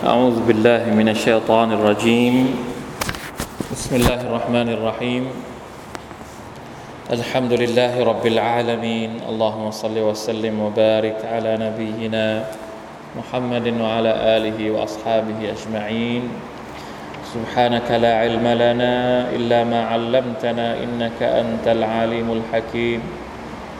أعوذ بالله من الشيطان الرجيم. بسم الله الرحمن الرحيم. الحمد لله رب العالمين. اللهم صل وسلم وبارك على نبينا محمد وعلى آله وأصحابه أجمعين. سبحانك لا علم لنا إلا ما علمتنا إنك أنت العليم الحكيم.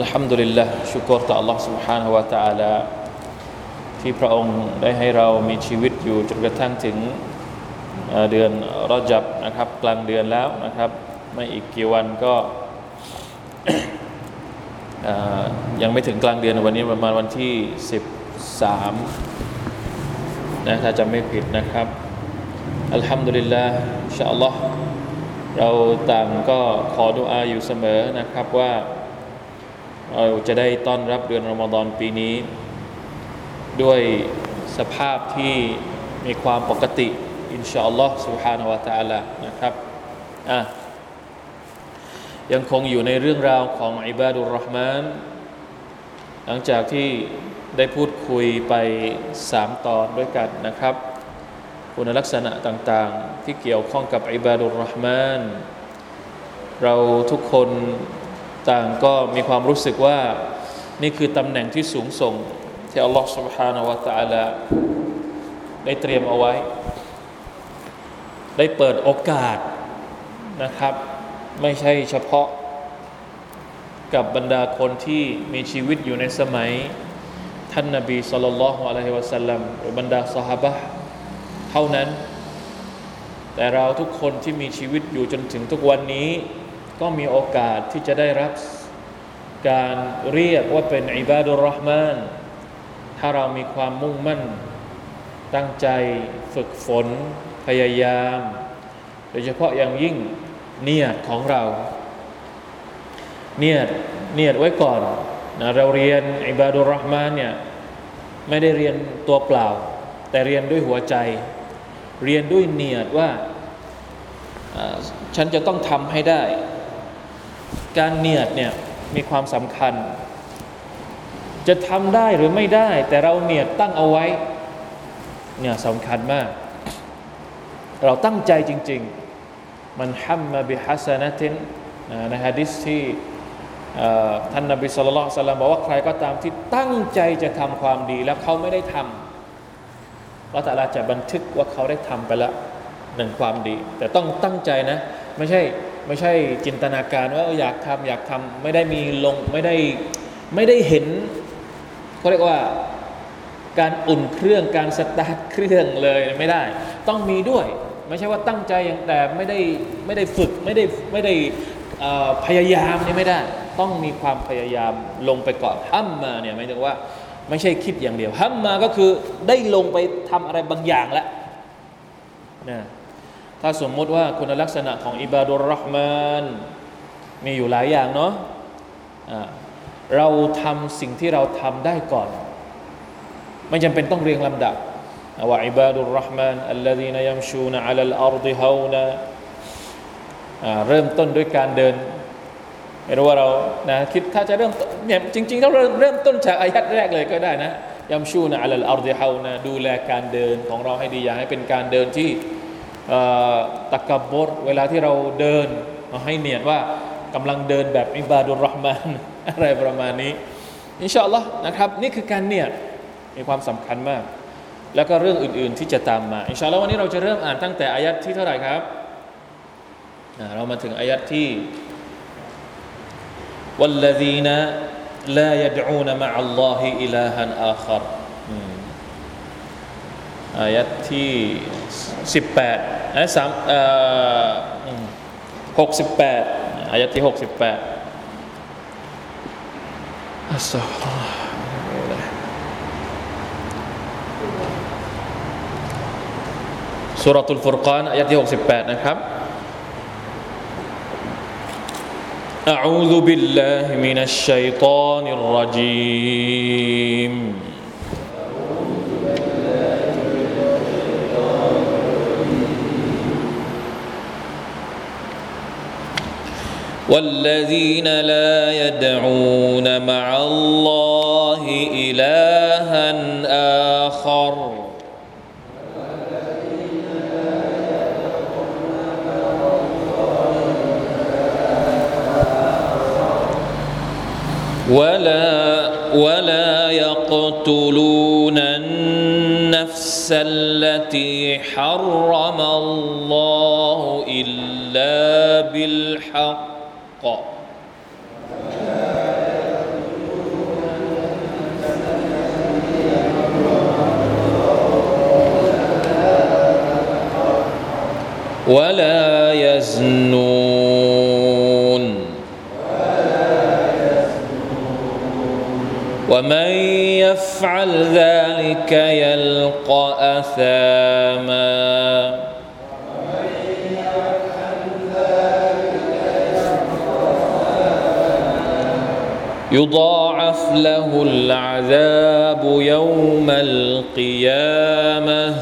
الحمد لله ชุกรต่อ Allah سبحانه และ تعالى ที่พระองค์ได้ให้เรามีชีวิตอยู่จนกระทั่งถึงเดือนรอจับนะครับ กลางเดือนแล้วนะครับ ไม่อีกกี่วันก็ยังไม่ถึงกลางเดือนวันนี้ประมาณวันที่ 13นะถ้าจำไม่ผิดนะครับอัลฮัมดุลิลลาห์อินชาอัลลอฮ์เราต่างก็ขอดุอาอยู่เสมอนะครับว่า เราจะได้ต้อนรับเดือนรอมฎอนปีนี้ ด้วยสภาพที่มีความปกติอินชาอัลลอฮ์ سبحانه และ تعالى นะครับอ่ะยังคงอยู่ในเรื่องราวของอิบาดุลรห์มาน หลังจากที่ได้พูดคุยไปสามตอนด้วยกันนะครับ คุณลักษณะต่างๆ ที่เกี่ยวข้องกับอิบาดุลรห์มาน เราทุกคน ต่างก็มีความรู้สึกว่านี่คือตำแหน่งที่สูงส่ง ที่อัลลอฮฺ سبحانه และ تعالى ได้เตรียมเอาไว้ ได้เปิดโอกาสนะครับ ไม่ใช่เฉพาะกับบรรดาคนที่มีชีวิตอยู่ในสมัย ท่านนบีสุลต่านละฮ์อะลัยฮิวะสัลลัมหรือบรรดาสหบะเท่านั้น แต่เราทุกคนที่มีชีวิตอยู่จนถึงทุกวันนี้ ก็มีโอกาสที่จะได้รับการเรียกว่าเป็นอิบาดุรห์มาน ถ้าเรามีความมุ่งมั่น ตั้งใจฝึกฝน พยายาม โดยเฉพาะอย่างยิ่งเนียดของเรา เนียดเนียดไว้ก่อนนะเราเรียนอิบาดุรห์มานเนี่ยไม่ได้เรียนตัวเปล่า แต่เรียนด้วยหัวใจ เรียนด้วยเนียดว่าฉันจะต้องทำให้ได้ การเนียดเนี่ยมีความสำคัญ จะทำได้หรือไม่ได้ แต่เราเนียดตั้งเอาไว้เนี่ยสำคัญมาก เราตั้งใจจริง ๆ มันฮัมมาบิฮัสนะตินในฮะดิษที่ท่านนบีสุลต่านบอกว่าใครก็ตามที่ตั้งใจจะทำความดีแล้วเขาไม่ได้ทำว่าแต่ละจะบันทึกว่าเขาได้ทำไปแล้วหนึ่งความดี แต่ต้องตั้งใจนะ ไม่ใช่ ไม่ใช่จินตนาการว่าอยากทำอยากทำไม่ได้มีลงไม่ได้ไม่ได้เห็นเขาเรียกว่าการอุ่นเครื่องการสตาร์ทเครื่องเลยไม่ได้ ต้องมีด้วย ไม่ใช่ว่าตั้งใจอย่างแต่ไม่ได้ไม่ได้ฝึกไม่ได้ไม่ได้พยายามนี่ไม่ได้ ต้องมีความพยายามลงไปก่อนห้ามมาเนี่ยหมายถึงว่า ไม่ใช่คิดอย่างเดียวห้ามมาก็คือได้ลงไปทำอะไรบางอย่างแล้วนะ ถ้าสมมุติว่าคุณลักษณะของอิบาดุลรห์มานมีอยู่หลายอย่างเนาะะเราทำสิ่งที่เราทำได้ก่อน ไม่จำเป็นต้องเรียงลำดับว่าอิบาดุลรห์มานอัลลดีนยัมชูนอัลลอัรดิฮาวนะเริ่มต้นด้วยการเดินไม่รู้ว่าเรานะคิดถ้าจะเริ่มเนี่ยจริงๆต้องเริ่มเริ่มต้นจากอายัดแรกเลยก็ได้นะยัมชูนะอัลลอัรดิฮาวนะดูแลการเดินของเราให้ดีอย่าให้เป็นการเดินที่ ตะกับบดเวลาที่เราเดินเราให้เนียดว่ากำลังเดินแบบอิบาดุลรห์มานอะไรประมาณนี้อินชาอัลลอฮ์นะครับนี่คือการเนียดมีความสำคัญมาก แล้วก็เรื่องอื่นๆที่จะตามมาอินชาอัลลอฮ์วันนี้เราจะเริ่มอ่านตั้งแต่อายัดที่เท่าไหร่ครับเรามาถึงอายัดที่ والذين لا يدعون مع الله إلها آخر อายัดที่ สิบแปดนะสามหกสิบแปดอายัดที่หกสิบแปดอัสลามุ สุรตุลฟุรกานอายะที่68นะครับ أعوذ بالله من الشيطان الرجيم والذين لا يدعون مع الله إلها آخر. ولا ولا يقتلون النفس التي حرم الله إلا بالحق. ولا يزنون. ومن يفعل ذلك يلقى أثاما. يضاعف له العذاب يوم القيامة.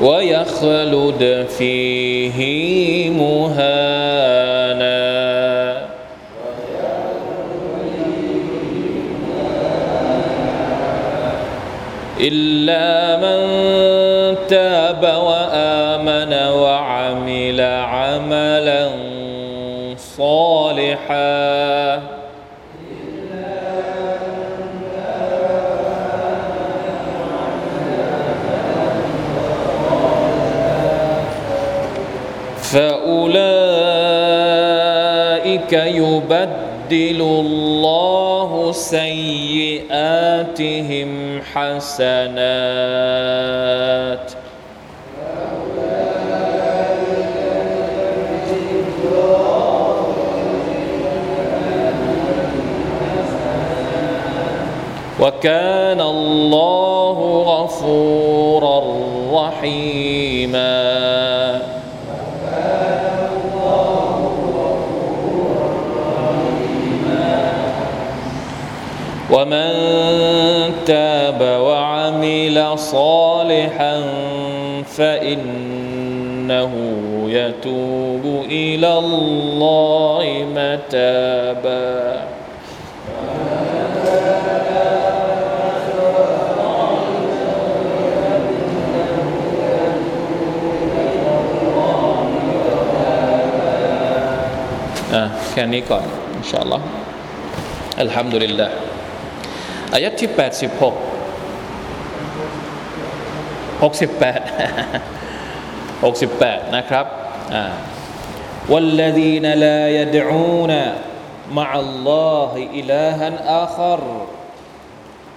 ويخلد فيه مهانا. إلا من صالحا فأولئك يبدل الله سيئاتهم حسنات وكان الله غفورا رحيما. ومن تاب وعمل صالحا فإنه يتوب إلى الله. آه كان يقول إن شاء الله الحمد لله อายะที่ 86 68 68 นะครับอ่า والذين لا يدعون مع الله إلها آخر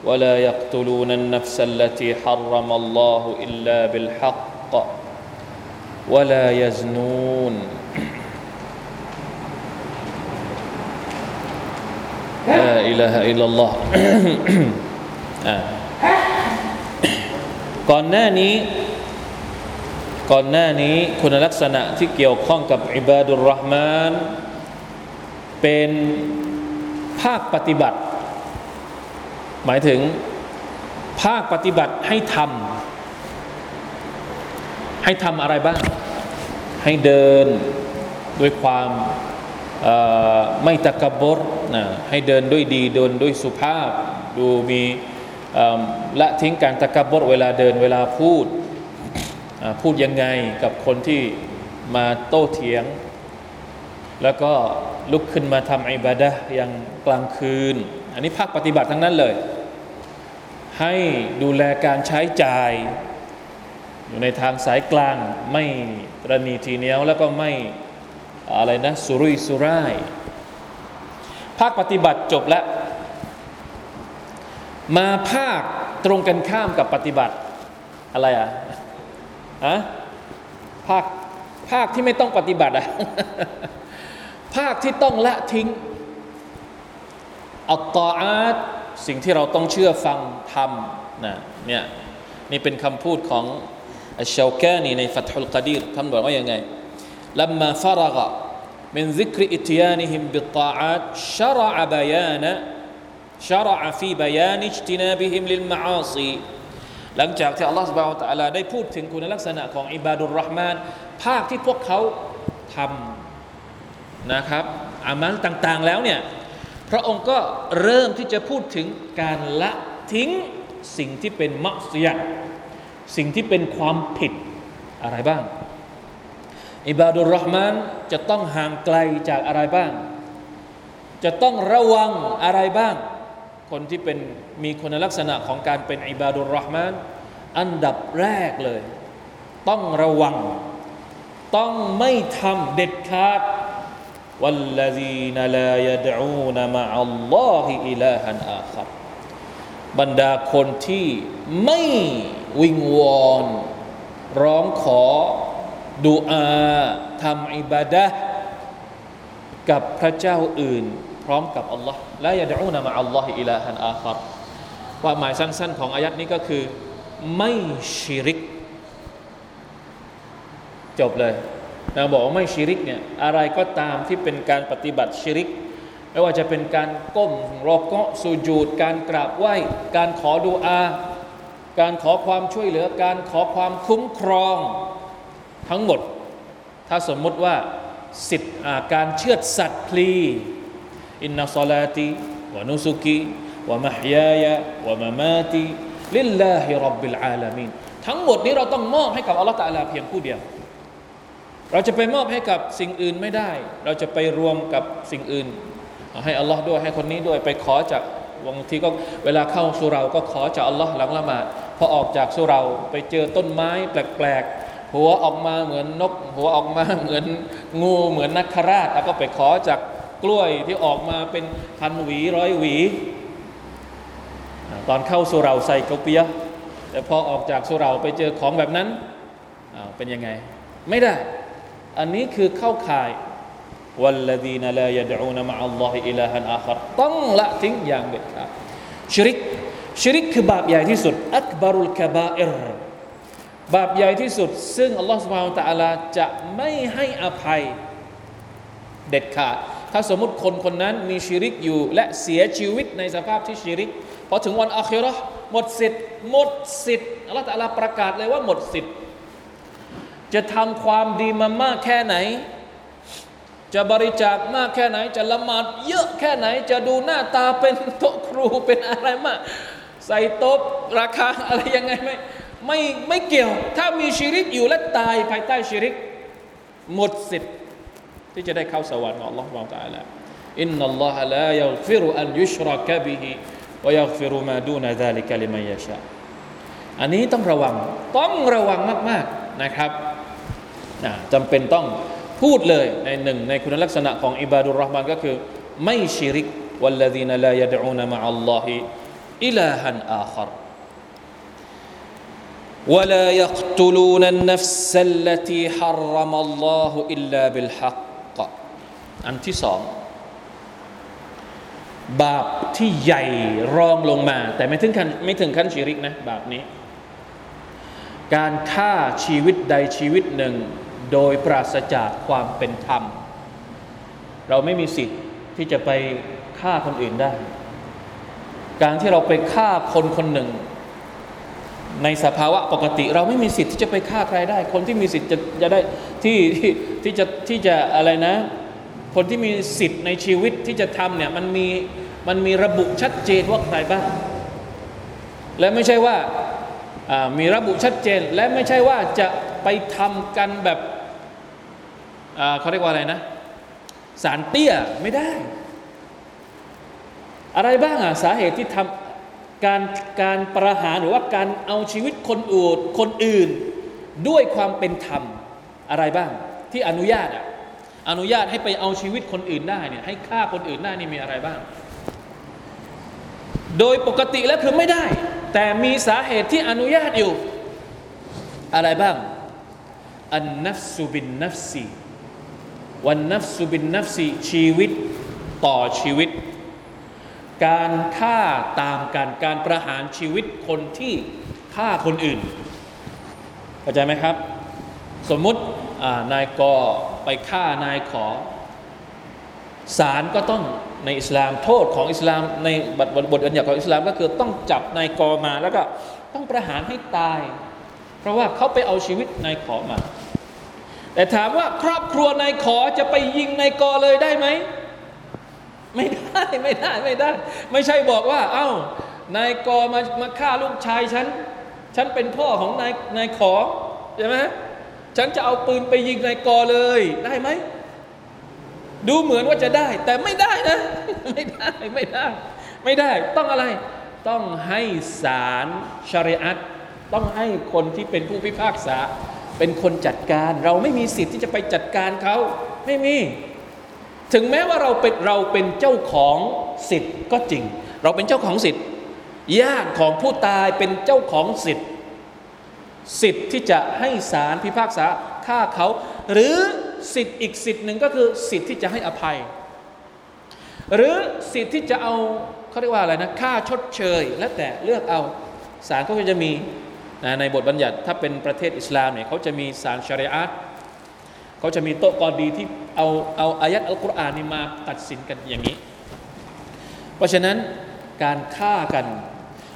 ولا يقتلون النفس التي حرم الله إلا بالحق ولا يزنون لا إله إلا الله อ่าก่อนหน้านี้ ก่อนหน้านี้คุณลักษณะที่เกี่ยวข้องกับอิบาดุลรห์มาน เป็นภาคปฏิบัติ หมายถึงภาคปฏิบัติให้ทำให้ทำอะไรบ้าง ให้เดินด้วยความเอ่อ ไม่ตะกบรนะให้เดินด้วยดีเดินด้วยสุภาพ ดูมีละทิ้งการตะกบรเวลาเดินเวลาพูดพูดยังไงกับคนที่มาโต้เถียง แล้วก็ลุกขึ้นมาทำอิบาดะห์ยังกลางคืน อันนี้ภาคปฏิบัติทั้งนั้นเลย ให้ดูแลการใช้จ่าย อยู่ในทางสายกลางไม่ระนีทีเนียวแล้วก็ไม่ อะไรนะสุรุยสุร่ายภาคปฏิบัติจบแล้ว มาภาคตรงกันข้ามกับปฏิบัติอะไรอะอะภาคภาคที่ไม่ต้องปฏิบัติอะภาคที่ต้องละทิ้งอัตตาอาตสิ่งที่เราต้องเชื่อฟังทำนะเนี่ยนี่เป็นคำพูดของอัชชาวกนีในฟัตฮุลกาดีรท่านบอกว่ายังไง لما فرغ من ذكر اتيانهم بالطاعات شرع بيان شرع في بيان اجتنابهم للمعاصي หลังจากที่อัลลอฮฺสุบานตะลาได้พูดถึงคุณลักษณะของอิบาดุลรห์มาน ภาคที่พวกเขาทำนะครับอามัลต่างๆแล้วเนี่ยพระองค์ก็เริ่มที่จะพูดถึงการละทิ้งสิ่งที่เป็นมักซิยะสิ่งที่เป็นความผิดอะไรบ้าง อิบาดุลรห์มานจะต้องห่างไกลจากอะไรบ้าง จะต้องระวังอะไรบ้าง คนที่เป็นมีคุณลักษณะของการเป็นอิบาดุลรห์มาน อันดับแรกเลย ต้องระวัง ต้องไม่ทำเด็ดขาด والذين لا يدعون مع الله إلها آخر บรรดาคนที่ไม่วิงวอนร้องขอ ดูอาทำอิบาดะกับพระเจ้าอื่น พร้อมกับอัลลอฮ์และยาดูนามะอัลลอฮิอิลาฮันอาคัรความหมายสั้น ๆ ของอายัดนี้ก็คือ ไม่ชิริก จบเลยเราบอกว่าไม่ชิริกเนี่ยอะไรก็ตามที่เป็นการปฏิบัติชิริก ไม่ว่าจะเป็นการก้มรอก็สุญูดการกราบไหว้ การขอดูอา การขอความช่วยเหลือ การขอความคุ้มครอง ทั้งหมด ถ้าสมมุติว่าสิทธิ์การเชือดสัตว์พลีอินนัสลาติวะนุสุกีวะมหยายะวะมะมาติลิลลาฮิรับบิลอาลามีนทั้งหมดนี้เราต้องมอบให้กับอัลลอฮฺตะลาเพียงผู้เดียว เราจะไปมอบให้กับสิ่งอื่นไม่ได้ เราจะไปรวมกับสิ่งอื่น ให้อัลลอฮ์ด้วยให้คนนี้ด้วยไปขอจากบางทีก็เวลาเข้าสุเราก็ขอจากอัลลอฮ์หลังละหมาดพอออกจากสุเราไปเจอต้นไม้แปลก หัวออกมาเหมือนนก หัวออกมาเหมือนงูเหมือนนักคราชแล้วก็ไปขอจากกล้วยที่ออกมาเป็นพันหวีร้อยหวี ตอนเข้าสุราใส่กเปียแต่พอออกจากสุราไปเจอของแบบนั้นเป็นยังไง ไม่ได้ อันนี้คือเข้าข่ายวัลลดีนลายดอูนมะอัลลอฮิอิลาฮันอาครต้องละทิ้งอย่างเด็ดขาดชริกชริกคือบาปใหญ่ที่สุดอักบารุลกบาอิร บาปใหญ่ที่สุด ซึ่งอัลลอฮฺสุบฮานตะอัลาจะไม่ให้อภัยเด็ดขาด ถ้าสมมติคนคนนั้นมีชิริกอยู่ และเสียชีวิตในสภาพที่ชิริกพอถึงวันอาคิรอหมดสิทธิ์หมดสิทธิ์อัลลอฮฺตะอัลาประกาศเลยว่าหมดสิทธิ์ จะทำความดีมามากแค่ไหน จะบริจาคมากแค่ไหน จะละหมาดเยอะแค่ไหน จะดูหน้าตาเป็นโตครูเป็นอะไรมาก ใส่โต๊ะราคาอะไรยังไงไหม ไม่ไม่เกี่ยว ถ้ามีชีริกอยู่และตายภายใต้ชีริก หมดสิทธิ์ที่จะได้เข้าสวรรค์ของ Allah ของ تعالى อินนัลลอฮะลายัฆฟิรุอันยุชรักบิฮิวยัฆฟิรุมาดูนซาลิกลิมัยยชาอันนี้ต้องระวัง ต้องระวังมาก ๆ นะครับจำเป็นต้องพูดเลยในหนึ่งในคุณลักษณะของอิบาดุลรห์มานก็คือ ไม่ชิริกวัลลดีนลา ولا يقتلون النفس التي حرم الله إلا بالحق อันที่สองบาปที่ใหญ่รองลงมา แต่ไม่ถึงขั้นไม่ถึงขั้นชีริกนะบาปนี้ การฆ่าชีวิตใดชีวิตหนึ่ง โดยปราศจากความเป็นธรรม เราไม่มีสิทธิ์ที่จะไปฆ่าคนอื่นได้ การที่เราไปฆ่าคนคนหนึ่ง ในสภาวะปกติ เราไม่มีสิทธิ์ที่จะไปฆ่าใครได้ คนที่มีสิทธิ์จะจะได้ที่ที่ที่จะที่จะอะไรนะ คนที่มีสิทธิ์ในชีวิตที่จะทำเนี่ยมันมีมันมีระบุชัดเจนว่าใครบ้าง และไม่ใช่ว่ามีระบุชัดเจน และไม่ใช่ว่าจะไปทำกันแบบเขาเรียกว่าอะไรนะ สารเตี้ยไม่ได้ อะไรบ้างอะสาเหตุที่ทำ การการประหารหรือว่าการเอาชีวิตคนอื่นคนอื่น ด้วยความเป็นธรรมอะไรบ้าง ที่อนุญาตอะอนุญาตให้ไปเอาชีวิตคนอื่นได้เนี่ยให้ฆ่าคนอื่นได้นี่มีอะไรบ้าง โดยปกติแล้วคือไม่ได้ แต่มีสาเหตุที่อนุญาตอยู่ อะไรบ้าง อันนัฟสุบินนัฟซีวันนัฟสุบินนัฟซีชีวิตต่อชีวิต การฆ่าตามกันการประหารชีวิตคนที่ฆ่าคนอื่นเข้าใจไหมครับ สมมุตินายกไปฆ่านายขอศาลก็ต้องในอิสลามโทษของอิสลามในบทบทบัญญัติของอิสลามก็คือต้องจับนายกอมา แล้วก็ต้องประหารให้ตาย เพราะว่าเขาไปเอาชีวิตนายขอมา แต่ถามว่าครอบครัวนายขอจะไปยิงนายกอเลยได้ไหม ไม่ได้ไม่ได้ไม่ได้ ไม่ใช่บอกว่า เอา้านายกมามาฆ่าลูกชายฉัน ฉันเป็นพ่อของนายนายขอใช่ไหมฉันจะเอาปืนไปยิงนายกเลยได้ไหมดูเหมือนว่าจะได้ แต่ไม่ได้นะ ไม่ได้ไม่ได้ ไม่ได้ ต้องอะไร ต้องให้ศาลชริอัตต้องให้คนที่เป็นผู้พิพากษา เป็นคนจัดการ เราไม่มีสิทธิ์ที่จะไปจัดการเขาไม่มี ถึงแม้ว่าเราเป็นเราเป็นเจ้าของสิทธิ์ก็จริง เราเป็นเจ้าของสิทธิ์ญาติของผู้ตายเป็นเจ้าของสิทธิ์ สิทธิ์ที่จะให้ศาลพิพากษาฆ่าเขา หรือสิทธิ์อีกสิทธิ์หนึ่งก็คือสิทธิ์ที่จะให้อภัย หรือสิทธิ์ที่จะเอาเขาเรียกว่าอะไรนะค่าชดเชย แล้วแต่เลือกเอาศาลก็จะมีในบทบัญญัติถ้าเป็นประเทศอิสลามเนี่ยเขาจะมีศาลชริอะห์ เขาจะมีโต๊ะกอดีที่เอาเอาอายัดอัลกุรอานนี่มาตัดสินกันอย่างนี้ เพราะฉะนั้นการฆ่ากัน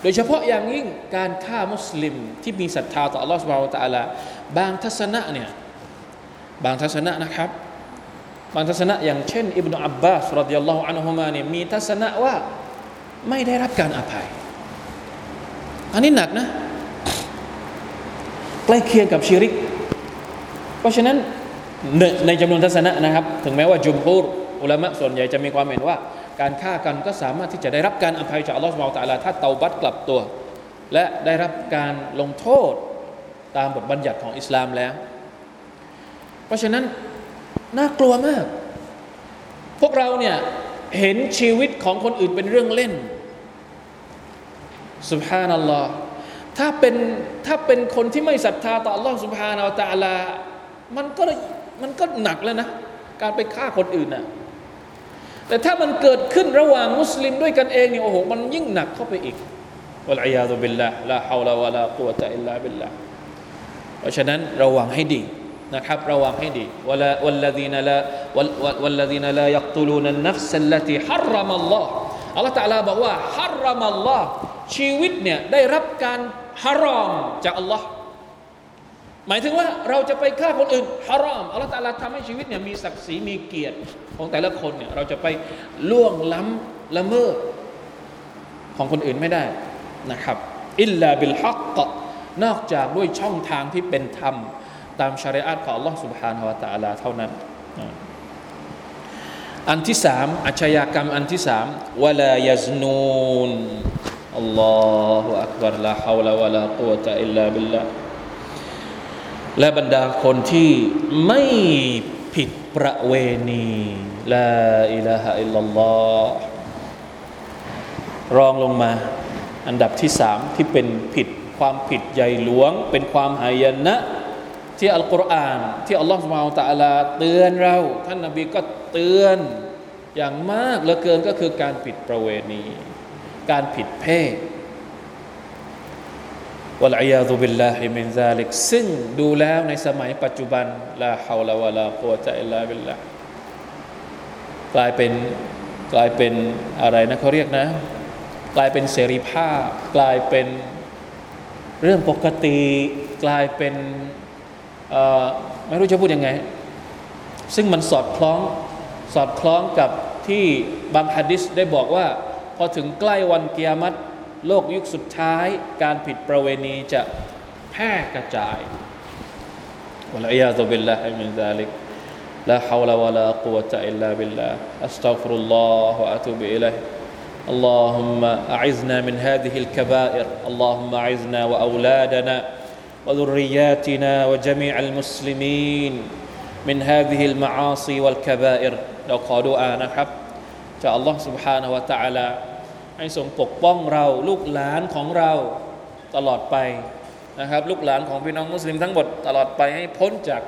โดยเฉพาะอย่างยิ่งการฆ่ามุสลิมที่มีศรัทธาต่ออัลลอฮฺสุบฮาวตะอัลาบางทัศนะเนี่ยบางทัศนะนะครับบางทัศนะอย่างเช่นอิบนาอับบาสรดิยัลลอฮุอันฮุมาเนี่ยมีทัศนะว่าไม่ได้รับการอภัย อันนี้หนักนะ ใกล้เคียงกับชิริก เพราะฉะนั้น ในจำนวนทัศนะนะครับ ถึงแม้ว่าจุมฮูรอุลามะส่วนใหญ่จะมีความเห็นว่า การฆ่ากันก็สามารถที่จะได้รับการอภัยจากอัลลอฮฺสุบไบร์ตะลาถ้าเตาบัตกลับตัว และได้รับการลงโทษตามบทบัญญัติของอิสลามแล้ว เพราะฉะนั้นน่ากลัวมาก พวกเราเนี่ยเห็นชีวิตของคนอื่นเป็นเรื่องเล่นสุบฮานัลลอฮ์ถ้าเป็นถ้าเป็นคนที่ไม่ศรัทธาต่อ Allah สุบฮานาอัลตะลามันก็ มันก็หนักแล้วนะ การไปฆ่าคนอื่นน่ะแต่ถ้ามันเกิดขึ้นระหว่างมุสลิมด้วยกันเองเนี่ยโอ้โหมันยิ่งหนักเข้าไปอีกวะลัยยาตุบิลละลาฮาวลาวะลากุวตะอิลลาบิลละเพราะฉะนั้นระวังให้ดีนะครับ ระวังให้ดีวลาวัลลดีนละวัลลดีนละยักตุลูนันนัฟสัลลตีฮัรรมัลลอฮ์อัลลอฮ์ตะลาบอกว่าฮัรรมัลลอฮ์ชีวิตเนี่ยได้รับการฮารอมจากอัลลอฮ์ หมายถึงว่าเราจะไปฆ่าคนอื่นฮารอมอัลลอฮ์ตะลาทำให้ชีวิตเนี่ยมีศักดิ์ศรีมีเกียรติของแต่ละคนเนี่ยเราจะไปล่วงล้ำละเมิดของคนอื่นไม่ได้นะครับอิลลาบิลฮักกนอกจากด้วยช่องทางที่เป็นธรรมตามชริอะห์ของ Allah سبحانه และ تعالى เท่านั้น อันที่สามอาชญากรรมอันที่สามวลายซนูนอัลลอฮฺอักบารลาฮาวลาวะลากุวะตะอิลลาบิลลา และบรรดาคนที่ไม่ผิดประเวณีلا إله إلا الله รองลงมาอันดับที่สามที่เป็นผิดความผิดใหญ่หลวง เป็นความหายนะ ที่อัลกุรอานที่อัลลอฮฺ سبحانه وتعالىเตือนเรา ท่านนบีก็เตือนอย่างมากเหลือเกินก็คือการผิดประเวณี การผิดเพศ والعياذ بالله من ذلك ซึ่งดูแล้วในสมัยปัจจุบันلا حول ولا قوة إلا بالله กลายเป็นกลายเป็นอะไรนะเขาเรียกนะ กลายเป็นเสรีภาพ กลายเป็นเรื่องปกติ กลายเป็นไม่รู้จะพูดยังไง ซึ่งมันสอดคล้องสอดคล้องกับที่บางฮะดิษได้บอกว่า พอถึงใกล้วันกิยามัต โลกยุคสุดท้าย การผิดประเวณีจะแพร่กระจายวะลัยาตุบิลลาฮิมินซาลิก لا حول ولا قوة إلا بالله أستغفر الله وأتوب إليه اللهم أعزنا من هذه الكبائر اللهم أعزنا وأولادنا وذرياتنا وجميع المسلمين من هذه المعاصي والكبائر เราขอดุอานะครับจากอัลลอฮ์ سبحانه และ تعالى ให้ทรงปกป้องเราลูกหลานของเราตลอดไปนะครับ ลูกหลานของพี่น้องมุสลิมทั้งหมดตลอดไปให้พ้นจาก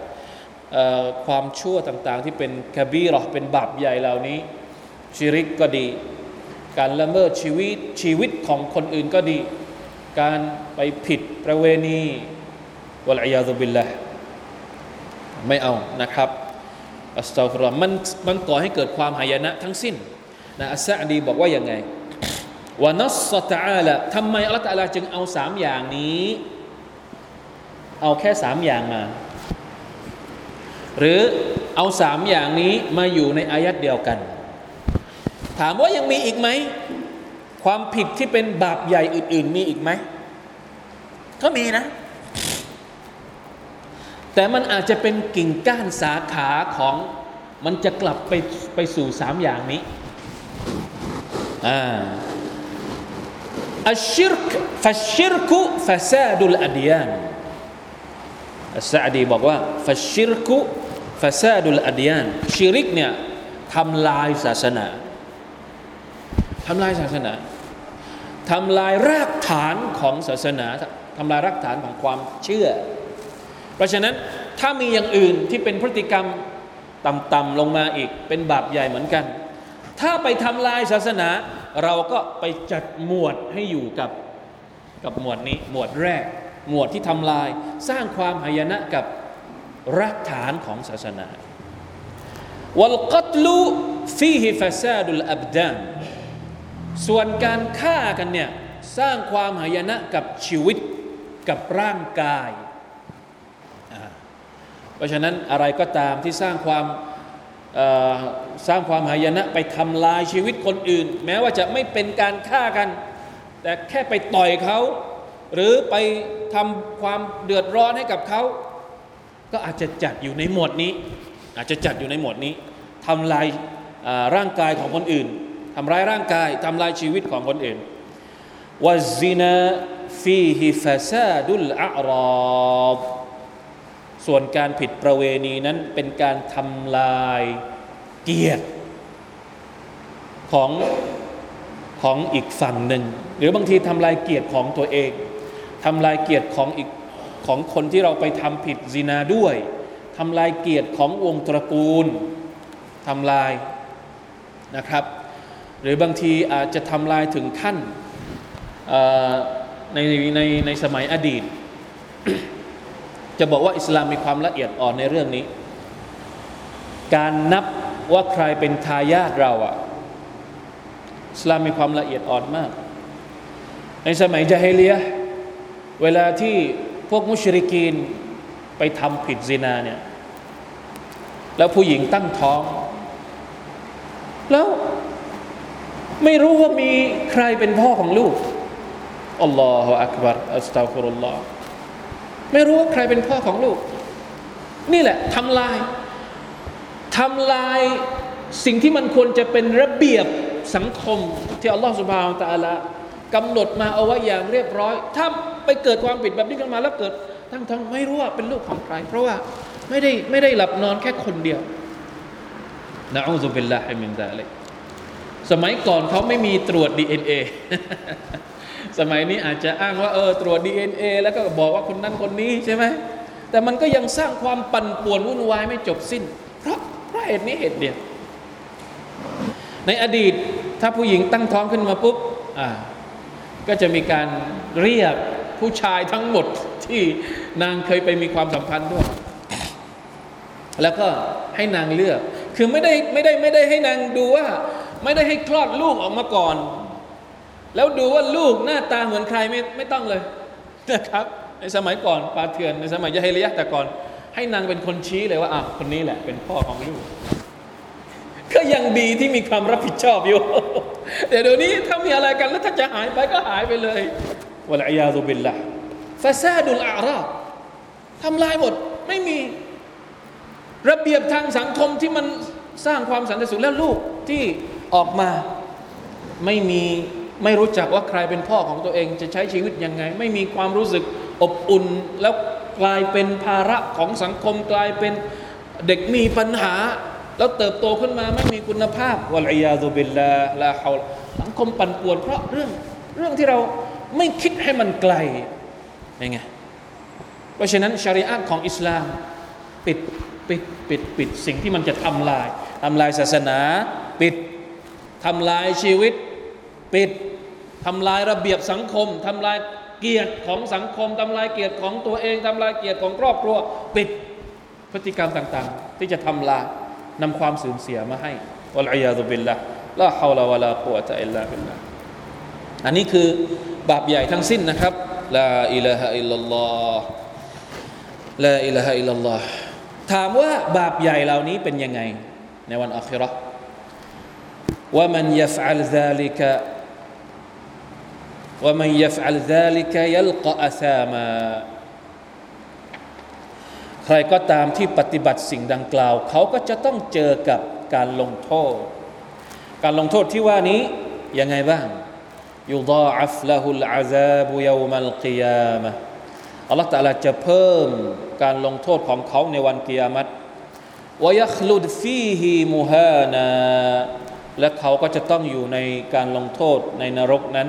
ความชั่วต่างๆ ที่เป็นกบีหรอเป็นบาปใหญ่เหล่านี้ชิริกก็ดี การละเมิดชีวิตชีวิตของคนอื่นก็ดี การไปผิดประเวณีวะลัยาซุบิลละไม่เอานะครับอัสตัฟรมันมันก่อให้เกิดความหายนะทั้งสิ้นนะอัสซาดีบอกว่าอย่างไง วานัสตาละทำไมอัลลอฮฺตะลาจึงเอาสามอย่างนี้ เอาแค่สามอย่างมา หรือเอาสามอย่างนี้มาอยู่ในอายัดเดียวกัน ถามว่ายังมีอีกไหม ความผิดที่เป็นบาปใหญ่อื่น ๆ มีอีกไหม ก็มีนะ แต่มันอาจจะเป็นกิ่งก้านสาขาของมันจะกลับไปไปสู่สามอย่างนี้อ่า อัชชิรกฟัชชิรกุฟาซาดุลอดียานอัสซาดีบอกว่าฟัชชิรกุฟาซาดุลอดียานชิริกเนี่ยทำลายศาสนาทำลายศาสนาทำลายรากฐานของศาสนาทำลายรากฐานของความเชื่อ เพราะฉะนั้นถ้ามีอย่างอื่นที่เป็นพฤติกรรมต่ำๆลงมาอีกเป็นบาปใหญ่เหมือนกัน ถ้าไปทำลายศาสนา เราก็ไปจัดหมวดให้อยู่กับกับหมวดนี้ หมวดแรก หมวดที่ทำลาย สร้างความหายนะกับรากฐานของศาสนาวัลกัตลุฟีฮิฟาซาดุลอับดานส่วนการฆ่ากันเนี่ยสร้างความหายนะกับชีวิตกับร่างกาย เพราะฉะนั้นอะไรก็ตามที่สร้างความ สร้างความหายนะไปทำลายชีวิตคนอื่น แม้ว่าจะไม่เป็นการฆ่ากัน แต่แค่ไปต่อยเขาหรือไปทำความเดือดร้อนให้กับเขา ก็อาจจะจัดอยู่ในหมวดนี้ อาจจะจัดอยู่ในหมวดนี้ทำลายร่างกายของคนอื่นทำร้ายร่างกายทำลายชีวิตของคนอื่นวซินาฟีฮิฟาซาดุลอารอบ ส่วนการผิดประเวณีนั้นเป็นการทำลายเกียรติของของอีกฝั่งหนึ่ง หรือบางทีทำลายเกียรติของตัวเองทำลายเกียรติของอีกของคนที่เราไปทำผิดซินาด้วยทำลายเกียรติของวงตระกูลทำลายนะครับ หรือบางทีอาจจะทำลายถึงขั้นในในในสมัยอดีต จะบอกว่าอิสลามมีความละเอียดอ่อนในเรื่องนี้ การนับว่าใครเป็นทายาทเราอะอิสลามมีความละเอียดอ่อนมาก ในสมัยจาฮิเลียเวลาที่พวกมุชริกีนไปทำผิดซินาเนี่ยแล้วผู้หญิงตั้งท้อง แล้วไม่รู้ว่ามีใครเป็นพ่อของลูกอัลลอฮฺอักบารอัสตัฟุรุลลอฮ์ ไม่รู้ว่าใครเป็นพ่อของลูก นี่แหละทำลายทำลายสิ่งที่มันควรจะเป็นระเบียบสังคม ที่อัลลอฮฺสุบฮานตะอัลากำหนดมาเอาไว้อย่างเรียบร้อย ถ้าไปเกิดความผิดแบบนี้ขึ้นมาแล้วเกิดตั้งท้องไม่รู้ว่าเป็นลูกของใคร เพราะว่าไม่ได้ไม่ได้หลับนอนแค่คนเดียวนะอูซุบิลลาฮิมินซาลิกสมัยก่อนเขาไม่มีตรวจ DNA สมัยนี้อาจจะอ้างว่าเออตรวจ DNA แล้วก็บอกว่าคนนั้นคนนี้ใช่ไหมแต่มันก็ยังสร้างความปั่นป่วนวุ่นวายไม่จบสิ้น เพราะเพราะเหตุนี้เหตุเดียว ในอดีตถ้าผู้หญิงตั้งท้องขึ้นมาปุ๊บอ่าก็จะมีการเรียกผู้ชายทั้งหมดที่นางเคยไปมีความสัมพันธ์ด้วย แล้วก็ให้นางเลือก คือไม่ได้ไม่ได้ไม่ได้ให้นางดูว่า ไม่ได้ให้คลอดลูกออกมาก่อน แล้วดูว่าลูกหน้าตาเหมือนใครไม่ไม่ต้องเลยนะครับ ในสมัยก่อนปาเถื่อนในสมัยยะฮิลียะแต่ก่อน ให้นางเป็นคนชี้เลยว่าอะคนนี้แหละ เป็นพ่อของลูก ก็ยังดีที่มีความรับผิดชอบอยู่แต่เดี๋ยวนี้ถ้ามีอะไรกันแล้วถ้าจะหายไปก็หายไปเลยวะลัยยาตุบิลละฟาซาดุลอาราทำลายหมดไม่มีระเบียบทางสังคมที่มันสร้างความสันติสุขแล้วลูกที่ออกมาไม่มี ไม่รู้จักว่าใครเป็นพ่อของตัวเองจะใช้ชีวิตยังไง ไม่มีความรู้สึกอบอุ่น แล้วกลายเป็นภาระของสังคมกลายเป็นเด็กมีปัญหา แล้วเติบโตขึ้นมาไม่มีคุณภาพวะลัยาตุบิลลาลาฮาสังคมปั่นป่วนเพราะเรื่องเรื่องที่เราไม่คิดให้มันไกลยังไงเพราะฉะนั้นชริอะของอิสลามปิดปิดปิดปิดสิ่งที่มันจะทำลายทำลายศาสนา ปิดทำลายชีวิต ปิด ทำลายระเบียบสังคมทำลายเกียรติของสังคมทำลายเกียรติของตัวเองทำลายเกียรติของครอบครัวปิดพฤติกรรมต่างๆ ที่จะทำลายนำความสูญเสียมาให้วัลอยาตุบิลละลาฮาวลาวะลากุวะตะอิลลาบิลละอันนี้คือบาปใหญ่ทั้งสิ้นนะครับลาอิลาฮะอิลลัลลอฮ์ลาอิลาฮะอิลลัลลอฮ์ถามว่าบาปใหญ่เหล่านี้เป็นยังไง ในวันอัคราว่ามันยัฟอัลซาลิกะ ว่ามันยฟอัลซาลิกยัลกอาซามา ใครก็ตามที่ปฏิบัติสิ่งดังกล่าว เขาก็จะต้องเจอกับการลงโทษ การลงโทษที่ว่านี้ยังไงบ้างยูดาอัฟละฮุลอาซาบุยามัลกิยามะอัลลอฮฺตาลาจะเพิ่มการลงโทษของเขาในวันกิยามัตวยัคลุดฟีฮีมูฮานาและเขาก็จะต้องอยู่ในการลงโทษในนรกนั้น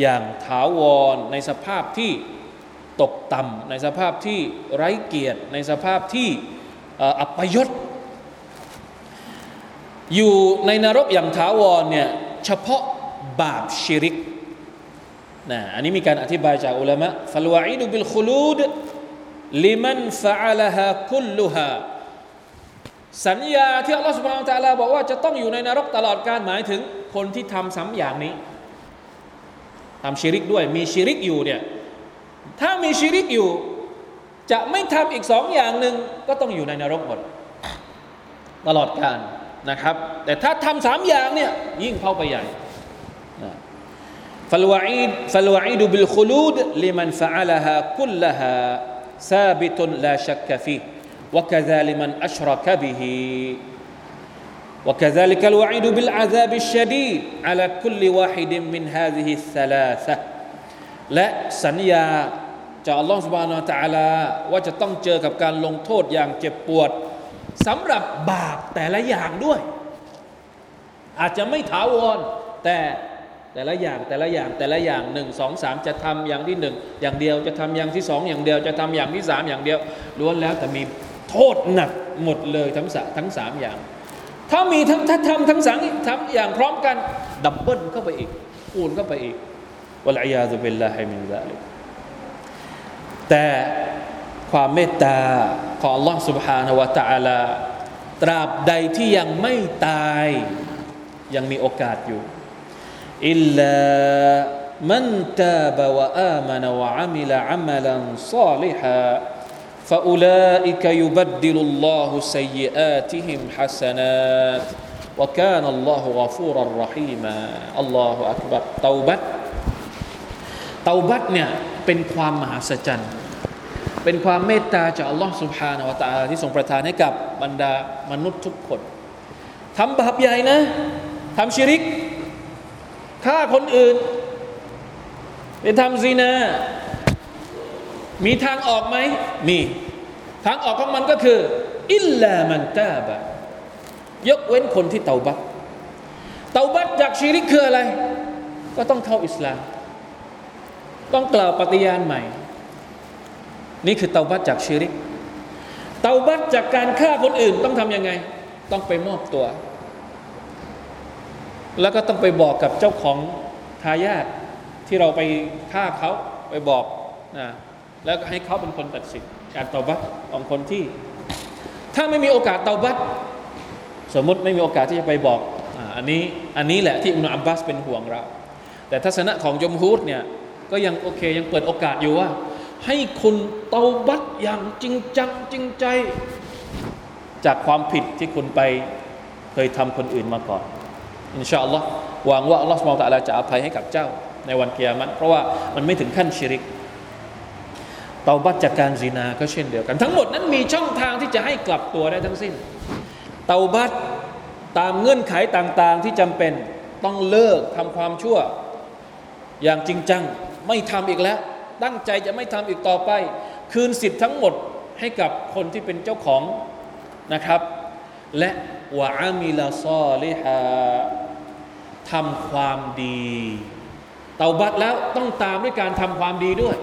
อย่างถาวรในสภาพที่ตกต่ำในสภาพที่ไร้เกียรติ ในสภาพที่อัปยศอยู่ในนรกอย่างถาวรเนี่ยเฉพาะบาปชิริกนะอันนี้มีการอธิบายจากอุลามะฟัลวาอิดุบิลคุลูดลิมันฟะอัลฮะคุลลุฮาสัญญาที่อัลลอฮฺสุบฮานตะลาบอกว่าจะต้องอยู่ในนรกตลอดการหมายถึงคนที่ทำซ้ำอย่างนี้ ทำชีริกด้วย มีชีริกอยู่เนี่ยถ้ามีชีริกอยู่ จะไม่ทำอีกสองอย่างหนึ่งก็ต้องอยู่ในนรกหมดตลอดกาลนะครับ แต่ถ้าทำสามอย่างเนี่ยยิ่งเข้าไปใหญ่ฟลวาอีดฟลวาอีดบิลขลูดลิมันฟะอัลฮะคุลฮะซาบิตุนลาชักกะฟีวะกะซาลิมันอัชรักบิฮี وكذلك الوعيد بالعذاب الشديد على كل واحد من هذه الثلاثة และสัญญาจากอัลลอฮฺสุบานาตะอาลาว่าจะต้องเจอกับการลงโทษอย่างเจ็บปวดสำหรับบาปแต่ละอย่างด้วย อาจจะไม่ถาวรแต่แต่ละอย่างแต่ละอย่างแต่ละอย่างหนึ่งสองสามจะทำอย่างที่หนึ่งอย่างเดียวจะทำอย่างที่สองอย่างเดียวจะทำอย่างที่สามอย่างเดียวล้วนแล้วแต่มีโทษหนักหมดเลยทั้งสทั้งสามอย่าง ถ้ามีทั้งถ้าทำทั้งสังทำอย่างพร้อมกัน ดับเบิลเข้าไปอีกคูณเข้าไปอีกวะลัยาซุบิลลาฮิมินซาลิกแต่ความเมตตาของ Allah سبحانه และ تعالى ตราบใดที่ยังไม่ตายยังมีโอกาสอยู่อิลลามันตาบวะอามนวะอามิลอามัลันซาลิฮะ فأولئك يبدل الله سيئاتهم حسنات وكان الله غفورا رحيما الله أكبر เตาบัตเตาบัตเนี่ยเป็นความมหัศจรรย์เป็นความเมตตาจากอัลลอฮ์ سبحانه และ تعالى ที่ทรงประทานให้กับบรรดามนุษย์ทุกคนทำบาปใหญ่นะทำชิริกฆ่าคนอื่นไปทำซีนา มีทางออกไหมมี ทางออกของมันก็คือ อิลลามันตาบะยกเว้นคนที่เตาบัตเตาบัตจากชีริกคืออะไร ก็ต้องเข้าอิสลาม ต้องกล่าวปฏิญาณใหม่ นี่คือเตาบัตจากชีริก เตาบัตจากการฆ่าคนอื่นต้องทำยังไง ต้องไปมอบตัว แล้วก็ต้องไปบอกกับเจ้าของทายาทที่เราไปฆ่าเขาไปบอกนะ แล้วก็ให้เขาเป็นคนตัดสินการเตาบัตของคนที่ ถ้าไม่มีโอกาสเตาบัตสมมติไม่มีโอกาสที่จะไปบอกอันนี้อันนี้แหละที่อุนอับบาสเป็นห่วงเรา แต่ทัศนะของยมฮูดเนี่ยก็ยังโอเคยังเปิดโอกาสอยู่ว่า ให้คุณเตาบัตอย่างจริงจังจริงใจ จากความผิดที่คุณไปเคยทำคนอื่นมาก่อน อินชาอัลลอฮ์หวังว่าอัลลอฮ์สมองตะลาจะอภัยให้กับเจ้าในวันเกียรติเพราะว่ามันไม่ถึงขั้นชิริก เตาบัตจากการซีนาก็เช่นเดียวกัน ทั้งหมดนั้นมีช่องทางที่จะให้กลับตัวได้ทั้งสิ้น เตาบัตตามเงื่อนไขต่างๆที่จำเป็นต้องเลิกทำความชั่ว อย่างจริงจังไม่ทำอีกแล้ว ตั้งใจจะไม่ทำอีกต่อไป คืนสิทธิ์ทั้งหมดให้กับคนที่เป็นเจ้าของนะครับ และวะอามิลาซอลิฮาทำความดี เตาบัตแล้วต้องตามด้วยการทำความดีด้วย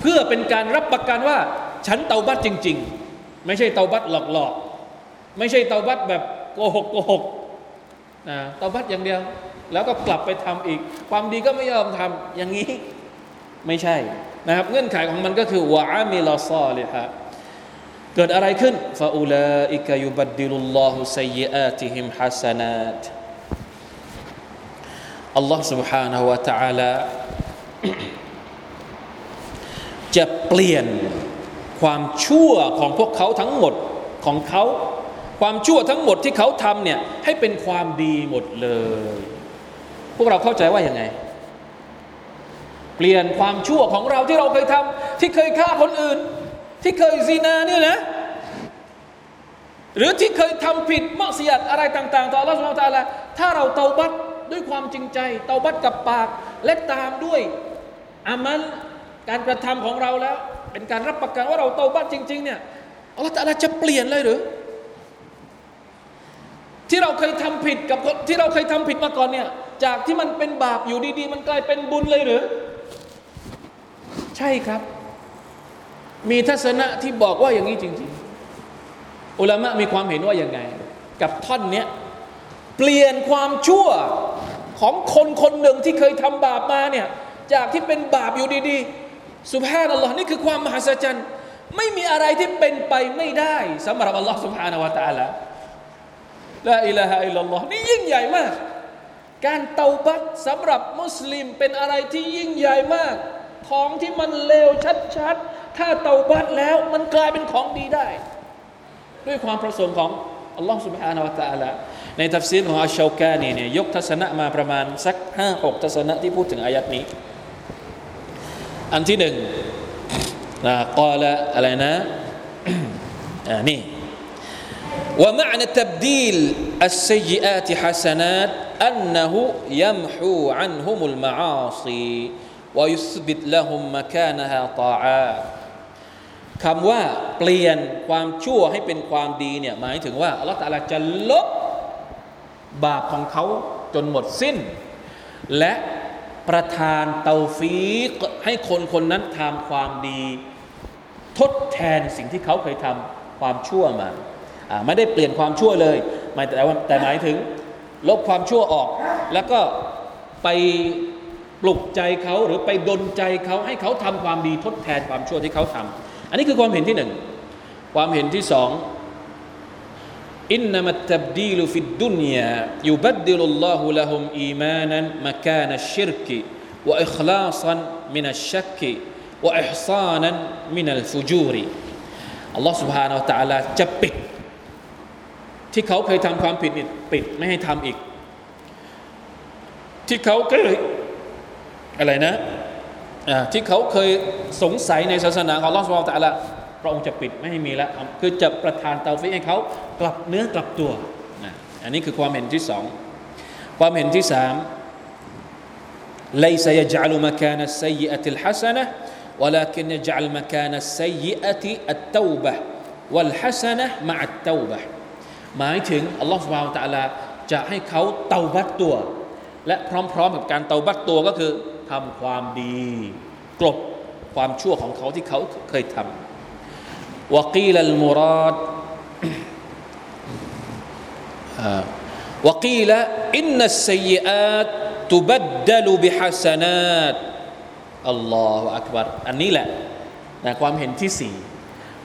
เพื่อเป็นการรับประกันว่า ฉันเตาบัตจริง ๆ ไม่ใช่เตาบัตหลอกๆ ไม่ใช่เตาบัตแบบโกหกโกหกนะเตาบัตอย่างเดียว แล้วก็กลับไปทำอีก ความดีก็ไม่ยอมทำอย่างนี้ไม่ใช่นะครับเงื่อนไขของมันก็คือวะอามิลาซอลิฮะเกิดอะไรขึ้นฟาอูลาอิกยุบัดดิลุลลอฮุซัยอาติฮิมฮัสนาตอัลลอฮ์ سبحانه และ تعالى จะเปลี่ยนความชั่วของพวกเขาทั้งหมดของเขาความชั่วทั้งหมดที่เขาทำเนี่ยให้เป็นความดีหมดเลย พวกเราเข้าใจว่าอย่างไง เปลี่ยนความชั่วของเราที่เราเคยทำที่เคยฆ่าคนอื่น ที่เคยซีนาเนี่ยนะ หรือที่เคยทำผิดมักเสียดอะไรต่าง ๆ ต่ออัลลอฮฺสุบฮตาละถ้าเราเตาบัตด้วยความจริงใจ เตาบัตกับปาก และตามด้วยอามัล การกระทำของเราแล้ว เป็นการรับประกันว่าเราเตาบัตจริง ๆ เนี่ยอัลลอฮฺจะเปลี่ยนเลยหรือ ที่เราเคยทำผิดกับที่เราเคยทำผิดมาก่อนเนี่ย จากที่มันเป็นบาปอยู่ดีๆ มันกลายเป็นบุญเลยหรือ ใช่ครับ มีทัศนะที่บอกว่าอย่างนี้จริง ๆ อุลามะมีความเห็นว่าอย่างไง กับท่อนเนี้ยเปลี่ยนความชั่วของคนคนหนึ่งที่เคยทำบาปมาเนี่ย จากที่เป็นบาปอยู่ดีๆ สุภาพนัลลอฮ์นี่คือความมหัศจรรย์ไม่มีอะไรที่เป็นไปไม่ได้สำหรับอัลลอฮ์สุภาณวะตาละละอิลาฮะอิลลัลลอฮ์นี่ยิ่งใหญ่มาก การเตาบัตสำหรับมุสลิมเป็นอะไรที่ยิ่งใหญ่มาก ของที่มันเลวชัดๆ ถ้าเตาบัตแล้วมันกลายเป็นของดีได้ ด้วยความประสงค์ของอัลลอฮ์ سبحانه และ تعالى ในทัฟซีรของอัชชากานีเนี่ยยกทัศนะมาประมาณสักห้าหกทัศนะที่พูดถึงอายัดนี้ อันที่หนึ่งนะกล่าวอะไรนะนี่ ومعنى تبديل السيئات حسنات أنه يمحو عنهم المعاصي ويثبت لهم مكانها طاعات คำว่าเปลี่ยนความชั่วให้เป็นความดีเนี่ยหมายถึงว่าอัลลอฮฺตาลาจะลบบาปของเขาจนหมดสิ้น และประทานเตาฟีก ให้คนคนนั้นทำความดี ทดแทนสิ่งที่เขาเคยทำความชั่วมาไม่ได้เปลี่ยนความชั่วเลยแต่ว่าแต่หมายถึง ลบความชั่วออก แล้วก็ไปปลุกใจเขาหรือไปดนใจเขาให้เขาทำความดีทดแทนความชั่วที่เขาทำอันนี้คือความเห็นที่หนึ่งความเห็นที่สองอินนามัตบดีลฟิดดุนยายุบัดดิลุลลอฮุละฮุมอีมานันมะกานัชชิรกิ วะอิคลาซันมินัชชักกิวะอิฮซานันมินัลฟุจูริอัลลอฮ์ سبحانه และ تعالى จะปิดที่เขาเคยทำความผิดนี่ปิดไม่ให้ทำอีก ที่เขาเคยอะไรนะที่เขาเคยสงสัยในศาสนาของลอสวาลแต่ละพระองค์จะปิดไม่ให้มีแล้วคือจะประทานเตาฟิให้เขากลับเนื้อกลับตัวอันนี้คือความเห็นที่สองความเห็นที่สาม ليس يجعل مكان السيئة الحسنة ولكن يجعل مكان السيئة التوبة والحسنة مع التوبة หมายถึงอัลลอฮฺสุบฮานตะลาจะให้เขาเตาบัตตัว และพร้อมๆกับการเตาบัตตัวก็คือทำความดี กลบความชั่วของเขาที่เขาเคยทำวกีลลมุรอดวกีลอินนัสซีอาต ตุบัดดลุบิฮัสนาตอัลลอฮฺอักบัรอันนี้แหละนะความเห็นที่สี่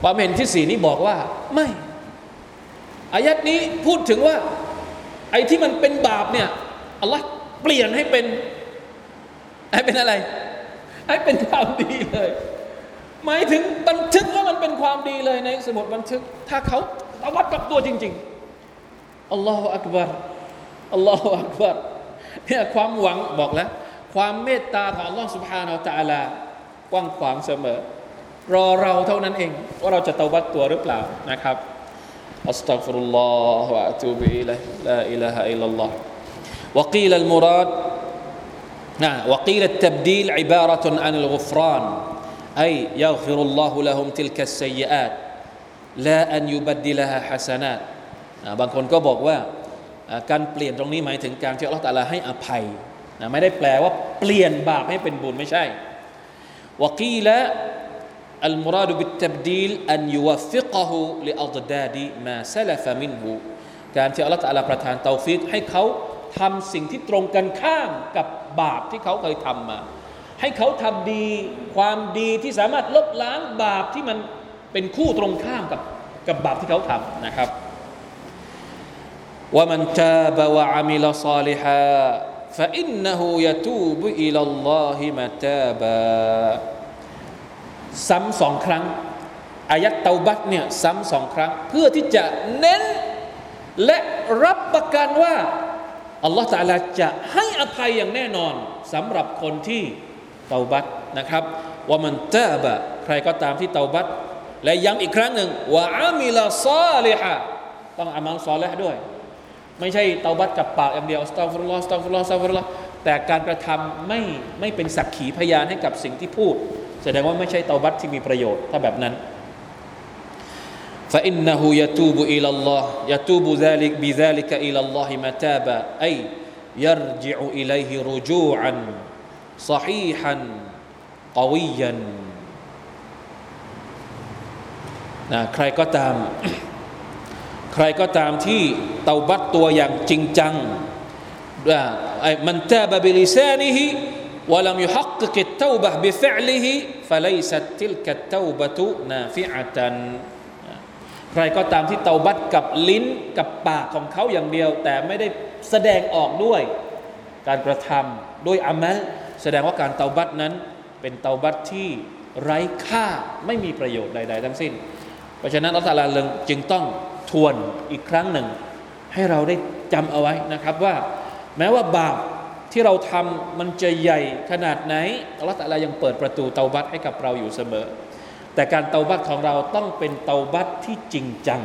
ความเห็นที่สี่นี้บอกว่าไม่อายัดนี้พูดถึงว่า ไอ้ที่มันเป็นบาปเนี่ยอัลลอฮ์เปลี่ยนให้เป็นให้เป็นอะไร ให้เป็นความดีเลย หมายถึงบันทึกว่ามันเป็นความดีเลยในสมุดบันทึก ถ้าเขาตวัดกับตัวจริง ๆอัลลอฮฺอักบารอัลลอฮฺอักบาร เนี่ยความหวังบอกแล้ว ความเมตตาของอัลลอฮฺสุบฮานาอัลตะลากว้างขวางเสมอ รอเราเท่านั้นเอง ว่าเราจะตวัดตัวหรือเปล่านะครับ أستغفر الله وأتوب إليه لا إله إلا الله وقيل المراد نعم وقيل التبديل عبارة عن الغفران أي يغفر الله لهم تلك السيئات لا أن يبدلها حسنات บางคนก็บอกว่า การเปลี่ยนตรงนี้หมายถึงการที่อัลลอฮฺตาลาให้อภัยนะไม่ได้แปลว่าเปลี่ยนบาปให้เป็นบุญไม่ใช่วกีละالمراد بالتبديل أن يوفقه لأضداد ما سلف منه การที่อัลลอฮฺ تعالى ประทานเตาฟิกให้เขาทำสิ่งที่ตรงกันข้ามกับบาปที่เขาเคยทำมา ให้เขาทำดีความดีที่สามารถลบล้างบาปที่มันเป็นคู่ตรงข้ามกับกับบาปที่เขาทำนะครับ ว่ามันตาบวะอามิลซาลิฮะ فإنه يتوب إلى الله متابا ซ้ำสองครั้งอายัดเตาบัตเนี่ยซ้ำสองครั้ง เพื่อที่จะเน้นและรับประกันว่าอัลลอฮฺตาลาจะให้อภัยอย่างแน่นอนสำหรับคนที่เตาบัตนะครับ ว่ามันเตบะใครก็ตามที่เตาบัตและย้ำอีกครั้งหนึ่งว่าอามิลาซาลิฮะต้องอามัลซอลิฮด้วย ไม่ใช่เตาบัตกับปากอย่างเดียวสตาฟุลลอฮ์สตาฟุลลอฮ์สตาฟุลลอฮ์แต่การกระทำไม่ไม่เป็นสักขีพยานให้กับสิ่งที่พูด แสดงว่าไม่ใช่เตาบัตที่มีประโยชน์ถ้าแบบนั้น فإنه يتوب إلى الله يتوب ذلك بذلك إلى الله متابا أي يرجع إليه رجوعا صحيحا قويا นะใครก็ตาม ใครก็ตามที่เตาบัตตัวอย่างจริงจังมันตาบบิลิซานิฮิ ولم يحقق التوبة بفعله فليست تلك التوبة نافعة ใครก็ตามที่เตาบัตกับลิ้นกับปากของเขาอย่างเดียว แต่ไม่ได้แสดงออกด้วยการกระทำด้วยอามัลแสดงว่าการเตาบัตนั้น เป็นเตาบัตที่ไร้ค่าไม่มีประโยชน์ใดๆทั้งสิ้น เพราะฉะนั้นอัลลอฮฺจึงต้องทวนอีกครั้งหนึ่ง ให้เราได้จำเอาไว้นะครับว่า แม้ว่าบาปที่เราทำมันจะใหญ่ขนาดไหนอัลลอฮฺยังเปิดประตูเตาบัตให้กับเราอยู่เสมอ แต่การเตาบัตของเราต้องเป็นเตาบัตที่จริงจัง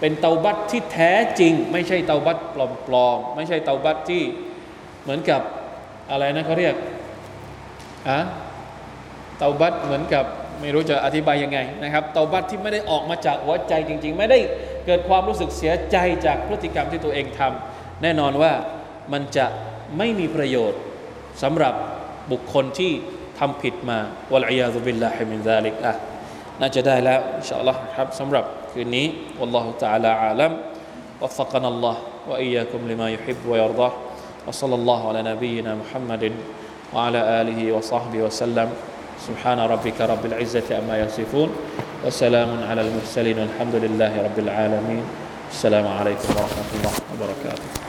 เป็นเตาบัตที่แท้จริง ไม่ใช่เตาบัตปลอมๆไม่ใช่เตาบัตที่เหมือนกับอะไรนะเขาเรียกอะเตาบัตเหมือนกับ ไม่รู้จะอธิบายยังไงนะครับ เตาบัตที่ไม่ได้ออกมาจากหัวใจจริง ๆ ไม่ได้เกิดความรู้สึกเสียใจจากพฤติกรรมที่ตัวเองทำ แน่นอนว่ามันจะไม่มีประโยชน์สำหรับบุคคลที่ทำผิดมาวะลัยยาซุบิลลาฮิมินซาลิกอ่ะน่าจะได้แล้วอินชาอัลลอฮ์ครับสำหรับคืนนี้วัลลอฮุตะอาลาอาลัม وفقنا الله وإياكم لما يحب ويرضى وصلى الله على نبينا محمد وعلى آله وصحبه وسلم سبحان ربك رب العزة أما يصفون وسلام على المرسلين والحمد لله رب العالمين. السلام عليكم ورحمة الله وبركاته.